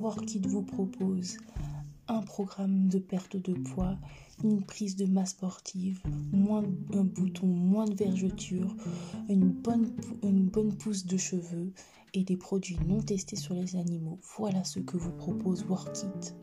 Workit vous propose un programme de perte de poids, une prise de masse sportive, moins un bouton, moins de vergeture, une bonne, une bonne pousse de cheveux et des produits non testés sur les animaux. Voilà ce que vous propose Workit.